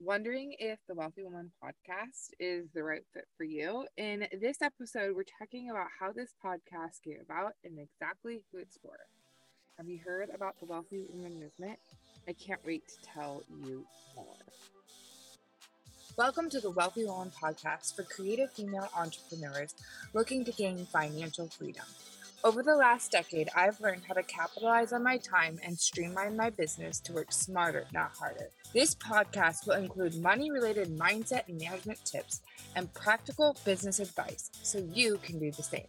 wondering if the Wealthy Woman podcast is the right fit for you. In this episode, we're talking about how this podcast came about and exactly who it's for. Have you heard about the Wealthy Woman movement? I can't wait to tell you more. Welcome to the Wealthy Woman podcast for creative female entrepreneurs looking to gain financial freedom. Over the last decade, I've learned how to capitalize on my time and streamline my business to work smarter, not harder. This podcast will include money related mindset and management tips and practical business advice so you can do the same.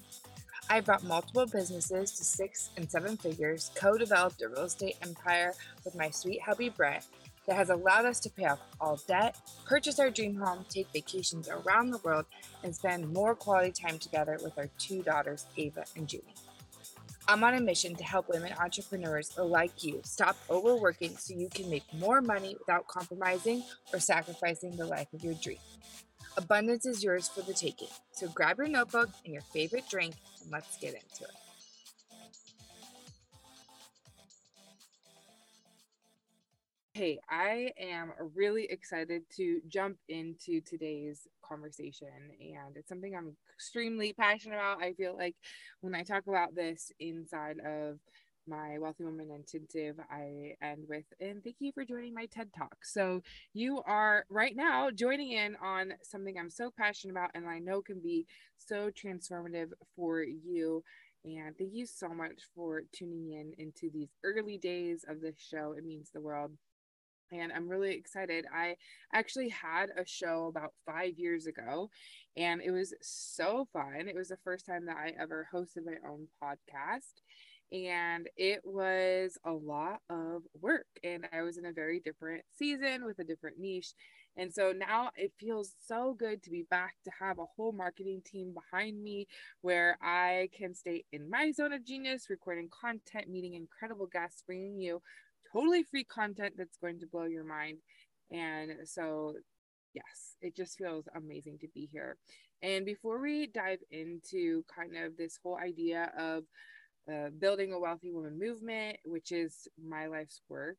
I brought multiple businesses to six and seven figures, co developed a real estate empire with my sweet hubby Brett that has allowed us to pay off all debt, purchase our dream home, take vacations around the world, and spend more quality time together with our two daughters, Ava and Julie. I'm on a mission to help women entrepreneurs like you stop overworking so you can make more money without compromising or sacrificing the life of your dream. Abundance is yours for the taking. So grab your notebook and your favorite drink and let's get into it. Hey, I am really excited to jump into today's conversation, and it's something I'm extremely passionate about. I feel like when I talk about this inside of my Wealthy Woman Intensive, I end with, and thank you for joining my TED Talk. So, you are right now joining in on something I'm so passionate about, and I know can be so transformative for you. And thank you so much for tuning in into these early days of this show. It means the world and I'm really excited. I actually had a show about five years ago, and it was so fun. It was the first time that I ever hosted my own podcast, and it was a lot of work. And I was in a very different season with a different niche. And so now it feels so good to be back to have a whole marketing team behind me where I can stay in my zone of genius, recording content, meeting incredible guests, bringing you totally free content that's going to blow your mind. And so, yes, it just feels amazing to be here. And before we dive into kind of this whole idea of uh, building a wealthy woman movement, which is my life's work,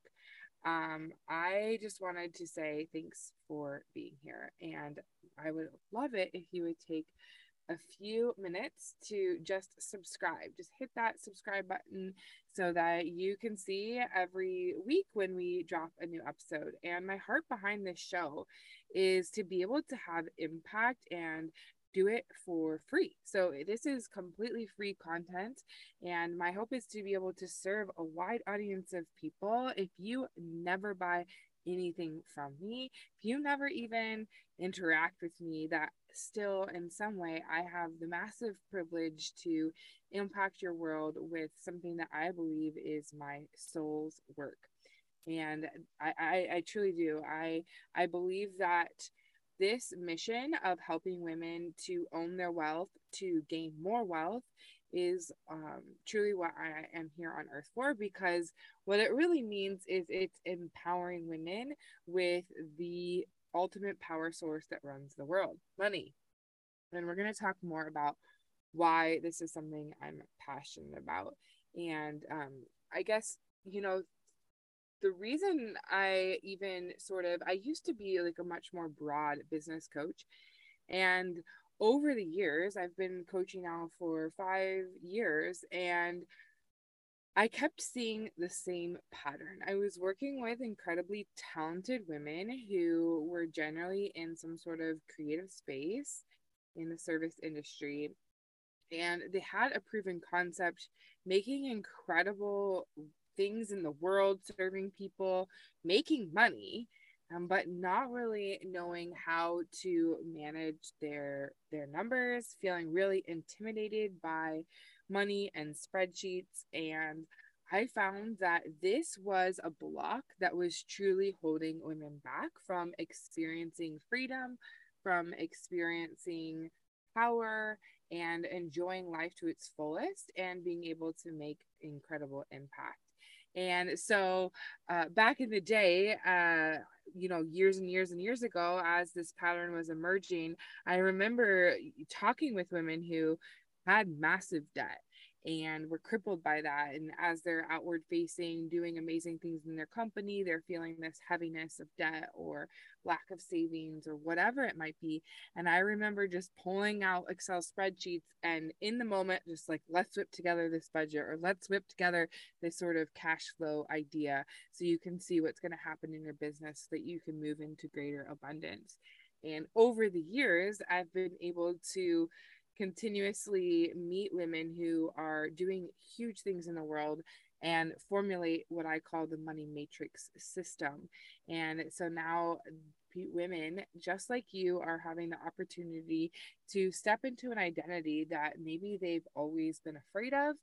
um, I just wanted to say thanks for being here. And I would love it if you would take a few minutes to just subscribe. Just hit that subscribe button so that you can see every week when we drop a new episode. And my heart behind this show is to be able to have impact and do it for free. So this is completely free content and my hope is to be able to serve a wide audience of people. If you never buy anything from me, if you never even interact with me, that still in some way I have the massive privilege to impact your world with something that I believe is my soul's work. And I, I, I truly do. I I believe that this mission of helping women to own their wealth, to gain more wealth, is um, truly what I am here on earth for because what it really means is it's empowering women with the ultimate power source that runs the world money. And we're going to talk more about why this is something I'm passionate about. And um, I guess, you know, the reason I even sort of, I used to be like a much more broad business coach. And over the years, I've been coaching now for five years and I kept seeing the same pattern. I was working with incredibly talented women who were generally in some sort of creative space in the service industry. And they had a proven concept, making incredible things in the world, serving people, making money um, but not really knowing how to manage their their numbers feeling really intimidated by money and spreadsheets. And i found that this was a block that was truly holding women back from experiencing freedom from experiencing power and enjoying life to its fullest and being able to make incredible impact and so uh, back in the day, uh, you know, years and years and years ago, as this pattern was emerging, I remember talking with women who had massive debt and we're crippled by that. And as they're outward facing doing amazing things in their company they're feeling this heaviness of debt or lack of savings or whatever it might be. And i remember just pulling out excel spreadsheets and in the moment just like let's whip together this budget or let's whip together this sort of cash flow idea so you can see what's going to happen in your business so that you can move into greater abundance. And over the years i've been able to continuously meet women who are doing huge things in the world and formulate what I call the money matrix system. And so now women just like you are having the opportunity to step into an identity that maybe they've always been afraid of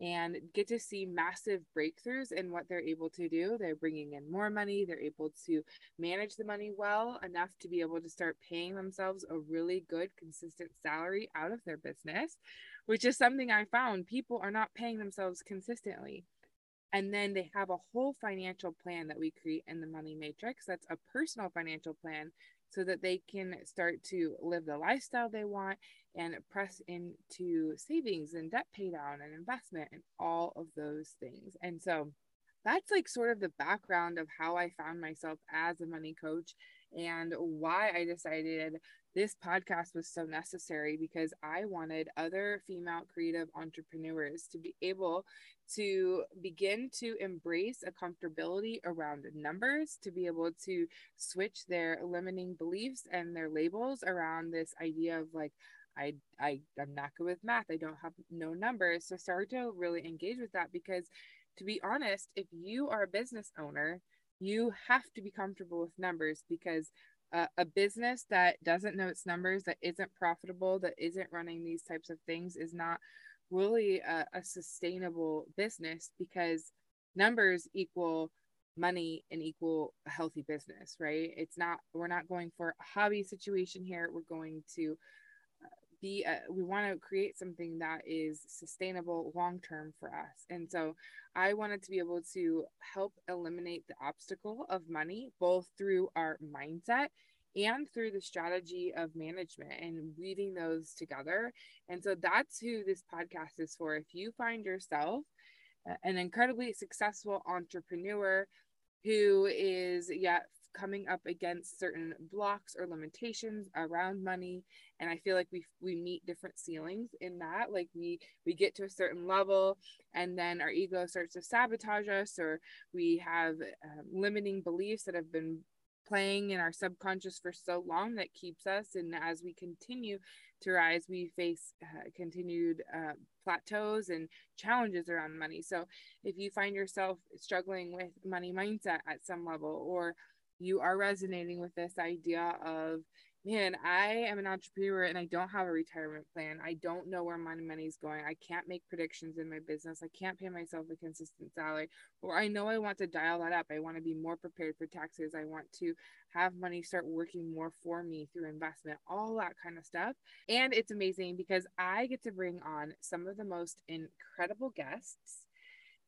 and get to see massive breakthroughs in what they're able to do. They're bringing in more money, they're able to manage the money well enough to be able to start paying themselves a really good, consistent salary out of their business, which is something I found people are not paying themselves consistently. And then they have a whole financial plan that we create in the money matrix. That's a personal financial plan so that they can start to live the lifestyle they want and press into savings and debt pay down and investment and all of those things. And so that's like sort of the background of how I found myself as a money coach and why I decided this podcast was so necessary because I wanted other female creative entrepreneurs to be able to begin to embrace a comfortability around numbers, to be able to switch their limiting beliefs and their labels around this idea of like, I, I I'm not good with math. I don't have no numbers. So start to really engage with that because to be honest, if you are a business owner, you have to be comfortable with numbers because a business that doesn't know its numbers, that isn't profitable, that isn't running these types of things is not really a, a sustainable business because numbers equal money and equal a healthy business, right? It's not, we're not going for a hobby situation here. We're going to a, uh, we want to create something that is sustainable long term for us. And so i wanted to be able to help eliminate the obstacle of money both through our mindset and through the strategy of management and weaving those together. And so that's who this podcast is for. If you find yourself uh, an incredibly successful entrepreneur who is yet coming up against certain blocks or limitations around money. And i feel like we we meet different ceilings in that. Like we we get to a certain level and then our ego starts to sabotage us or we have um, limiting beliefs that have been playing in our subconscious for so long that keeps us. And as we continue to rise we face uh, continued uh, plateaus and challenges around money. So if you find yourself struggling with money mindset at some level or you are resonating with this idea of man i am an entrepreneur and i don't have a retirement plan. I don't know where my money is going. I can't make predictions in my business. I can't pay myself a consistent salary. Or i know i want to dial that up. I want to be more prepared for taxes. I want to have money start working more for me through investment all that kind of stuff. And it's amazing because i get to bring on some of the most incredible guests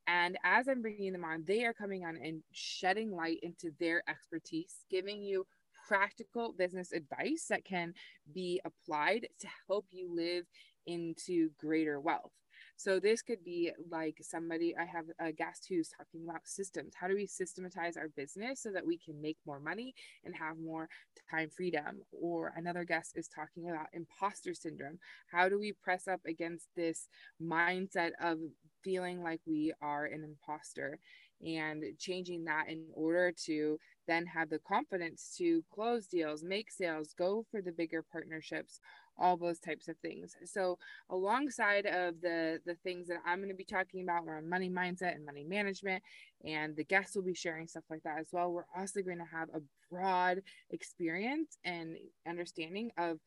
and as I'm bringing them on, they are coming on and shedding light into their expertise, giving you practical business advice that can be applied to help you live into greater wealth. So this could be like somebody I have a guest who's talking about systems. How do we systematize our business so that we can make more money and have more time freedom? Or another guest is talking about imposter syndrome. How do we press up against this mindset of feeling like we are an imposter and changing that in order to then have the confidence to close deals, make sales, go for the bigger partnerships, all those types of things. So alongside of the the things that I'm going to be talking about around money mindset and money management and the guests will be sharing stuff like that as well, we're also going to have a broad experience and understanding of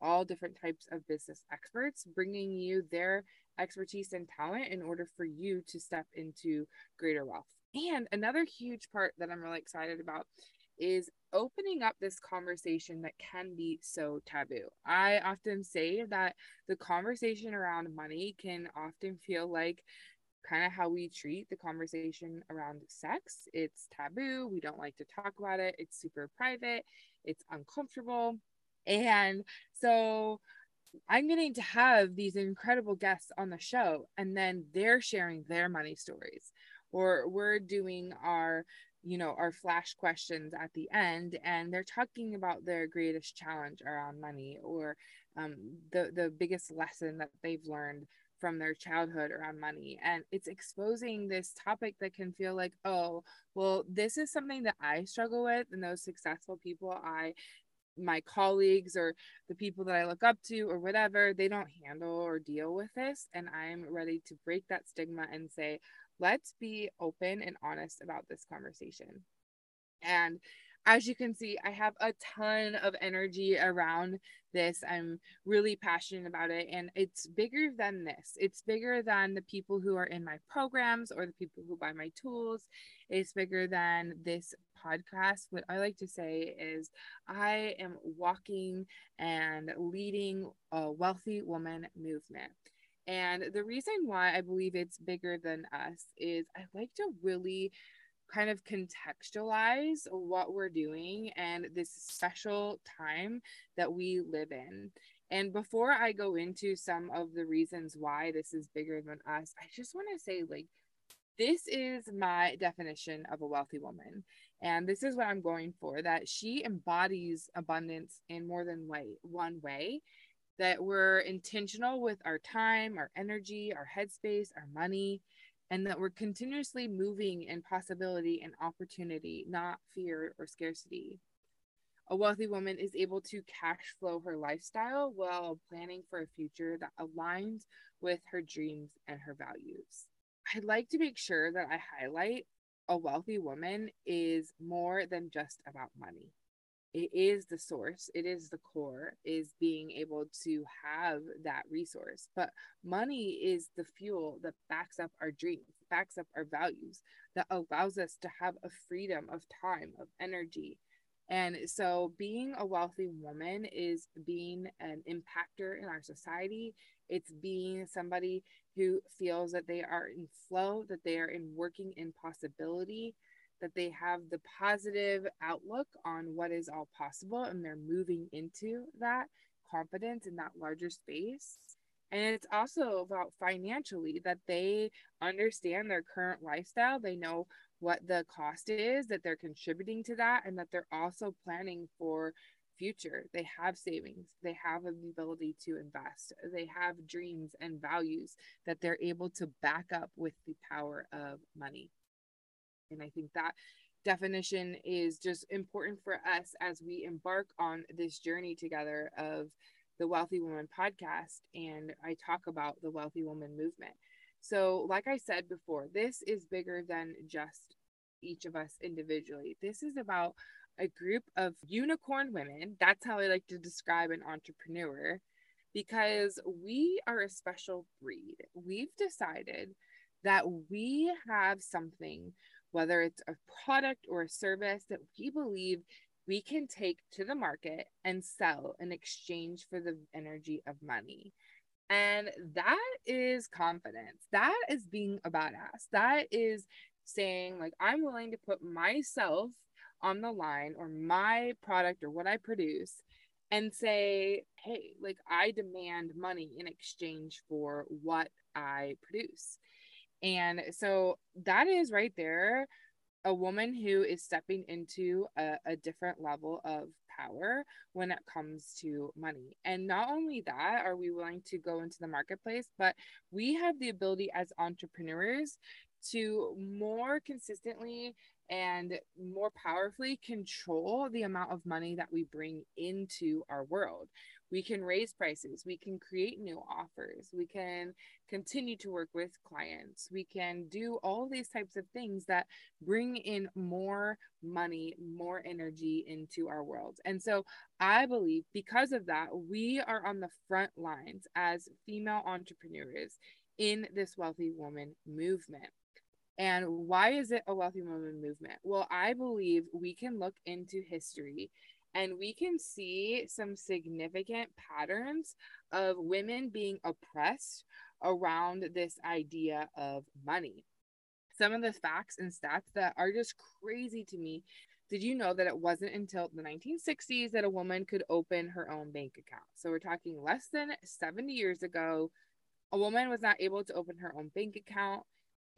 all different types of business experts bringing you their expertise and talent in order for you to step into greater wealth. And another huge part that I'm really excited about is opening up this conversation that can be so taboo. I often say that the conversation around money can often feel like kind of how we treat the conversation around sex. It's taboo. We don't like to talk about it. It's super private. It's uncomfortable. And so I'm getting to have these incredible guests on the show, and then they're sharing their money stories, or we're doing our you know our flash questions at the end and they're talking about their greatest challenge around money or um, the the biggest lesson that they've learned from their childhood around money. And it's exposing this topic that can feel like oh well this is something that i struggle with and those successful people i my colleagues or the people that I look up to or whatever, they don't handle or deal with this. And I'm ready to break that stigma and say, let's be open and honest about this conversation. And as you can see, I have a ton of energy around this. I'm really passionate about it. And it's bigger than this. It's bigger than the people who are in my programs or the people who buy my tools. It's bigger than this podcast. What I like to say is, I am walking and leading a wealthy woman movement. And the reason why I believe it's bigger than us is I like to really kind of contextualize what we're doing and this special time that we live in. And before I go into some of the reasons why this is bigger than us, I just want to say, like, this is my definition of a wealthy woman. And this is what I'm going for that she embodies abundance in more than way, one way, that we're intentional with our time, our energy, our headspace, our money, and that we're continuously moving in possibility and opportunity, not fear or scarcity. A wealthy woman is able to cash flow her lifestyle while planning for a future that aligns with her dreams and her values. I'd like to make sure that I highlight a wealthy woman is more than just about money. It is the source it is the core is being able to have that resource. But money is the fuel that backs up our dreams backs up our values that allows us to have a freedom of time of energy and so being a wealthy woman is being an impactor in our society it's being somebody who feels that they are in flow that they are in working in possibility that they have the positive outlook on what is all possible and they're moving into that confidence in that larger space. And it's also about financially that they understand their current lifestyle. They know what the cost is, that they're contributing to that, and that they're also planning for future. They have savings, they have the ability to invest, they have dreams and values that they're able to back up with the power of money. And I think that definition is just important for us as we embark on this journey together of the Wealthy Woman podcast. And I talk about the Wealthy Woman movement. So, like I said before, this is bigger than just each of us individually. This is about a group of unicorn women. That's how I like to describe an entrepreneur because we are a special breed. We've decided that we have something whether it's a product or a service that we believe we can take to the market and sell in exchange for the energy of money. And that is confidence. That is being a badass. That is saying, like, I'm willing to put myself on the line or my product or what I produce and say, hey, like, I demand money in exchange for what I produce. And so that is right there a woman who is stepping into a, a, different level of power when it comes to money. And not only that, are we willing to go into the marketplace, but we have the ability as entrepreneurs to more consistently and more powerfully control the amount of money that we bring into our world. We can raise prices we can create new offers we can continue to work with clients we can do all these types of things that bring in more money more energy into our world. And so i believe because of that we are on the front lines as female entrepreneurs in this wealthy woman movement and why is it a wealthy woman movement? Well, I believe we can look into history and we can see some significant patterns of women being oppressed around this idea of money. Some of the facts and stats that are just crazy to me Did you know that it wasn't until the 1960s that a woman could open her own bank account? So we're talking less than 70 years ago. A woman was not able to open her own bank account.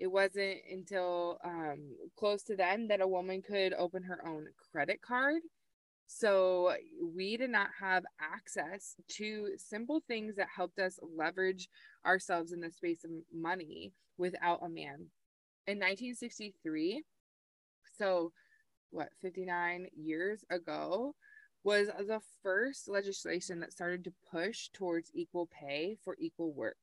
It wasn't until um, close to then that a woman could open her own credit card. So we did not have access to simple things that helped us leverage ourselves in the space of money without a man. In 1963, so what 59 years ago was the first legislation that started to push towards equal pay for equal work.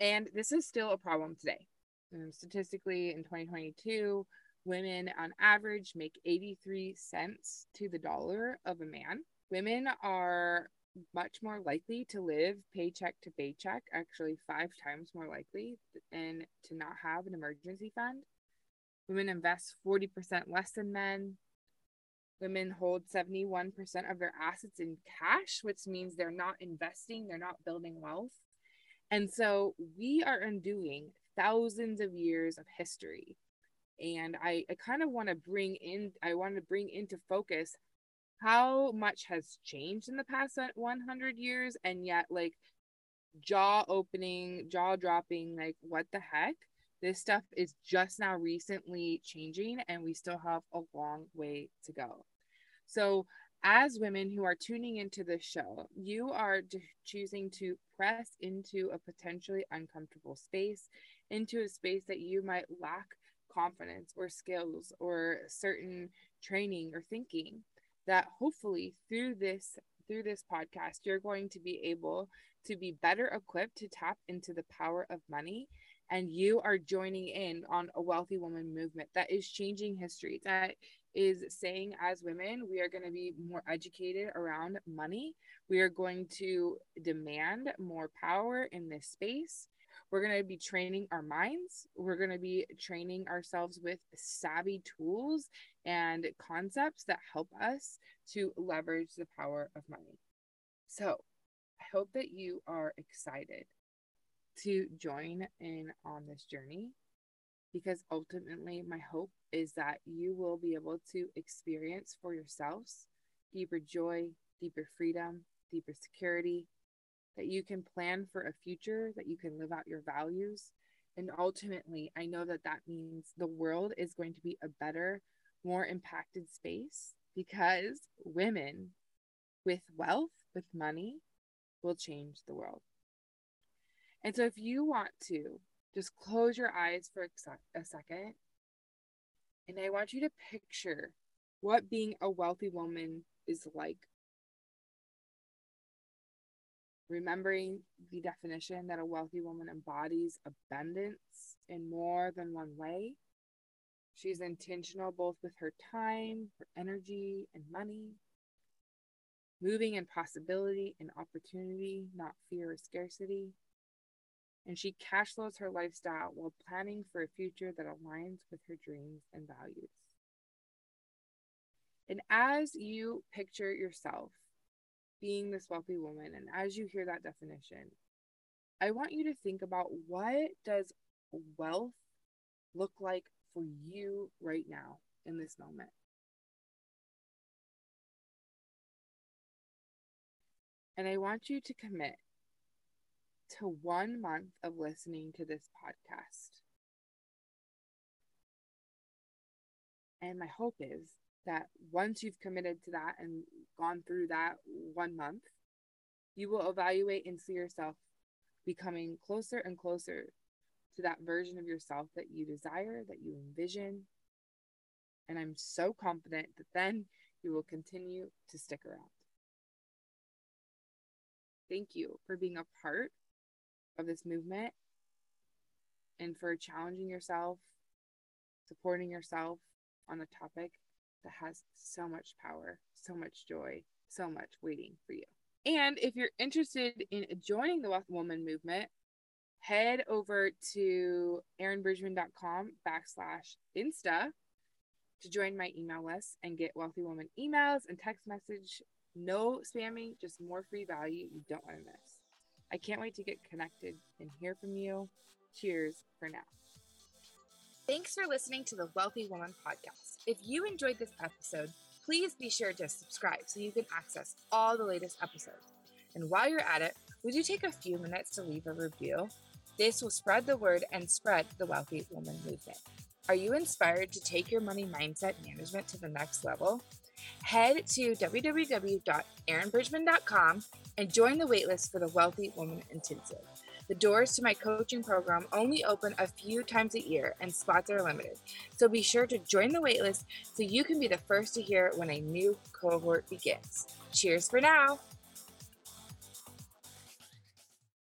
And this is still a problem today. Um, statistically, in 2022, women on average make 83 cents to the dollar of a man. Women are much more likely to live paycheck to paycheck, actually, five times more likely, and to not have an emergency fund. Women invest 40% less than men. Women hold 71% of their assets in cash, which means they're not investing, they're not building wealth. And so we are undoing thousands of years of history. And I, I kind of want to bring in, I want to bring into focus how much has changed in the past 100 years and yet like jaw opening jaw dropping like what the heck this stuff is just now recently changing, and we still have a long way to go. So, as women who are tuning into this show, you are choosing to press into a potentially uncomfortable space, into a space that you might lack confidence or skills or certain training or thinking that hopefully through this through this podcast you're going to be able to be better equipped to tap into the power of money. And you are joining in on a wealthy woman movement that is changing history that is saying as women we are going to be more educated around money. We are going to demand more power in this space we're going to be training our minds. We're going to be training ourselves with savvy tools and concepts that help us to leverage the power of money. So i hope that you are excited to join in on this journey because ultimately my hope is that you will be able to experience for yourselves deeper joy, deeper freedom, deeper security, that you can plan for a future, that you can live out your values. And ultimately, I know that that means the world is going to be a better, more impacted space because women with wealth, with money, will change the world. And so if you want to, just close your eyes for a second. And I want you to picture what being a wealthy woman is like. Remembering the definition that a wealthy woman embodies abundance in more than one way. She's intentional both with her time, her energy, and money. Moving in possibility and opportunity, not fear or scarcity and she cash flows her lifestyle while planning for a future that aligns with her dreams and values. And as you picture yourself being this wealthy woman, and as you hear that definition, I want you to think about what does wealth look like for you right now in this moment? And I want you to commit to one month of listening to this podcast. And my hope is that once you've committed to that and gone through that one month, you will evaluate and see yourself becoming closer and closer to that version of yourself that you desire, that you envision. And I'm so confident that then you will continue to stick around. Thank you for being a part of this movement and for challenging yourself, supporting yourself on a topic that has so much power, so much joy, so much waiting for you. And if you're interested in joining the Wealth Woman movement, head over to erinbridgman.com backslash insta to join my email list and get Wealthy Woman emails and text message. No spamming, just more free value you don't want to miss. I can't wait to get connected and hear from you. Cheers for now. Thanks for listening to the Wealthy Woman podcast. If you enjoyed this episode, please be sure to subscribe so you can access all the latest episodes. And while you're at it, would you take a few minutes to leave a review? This will spread the word and spread the Wealthy Woman movement. Are you inspired to take your money mindset management to the next level? Head to www.erinbridgman.com and join the waitlist for the Wealthy Woman Intensive. The doors to my coaching program only open a few times a year and spots are limited. So be sure to join the waitlist so you can be the first to hear when a new cohort begins. Cheers for now!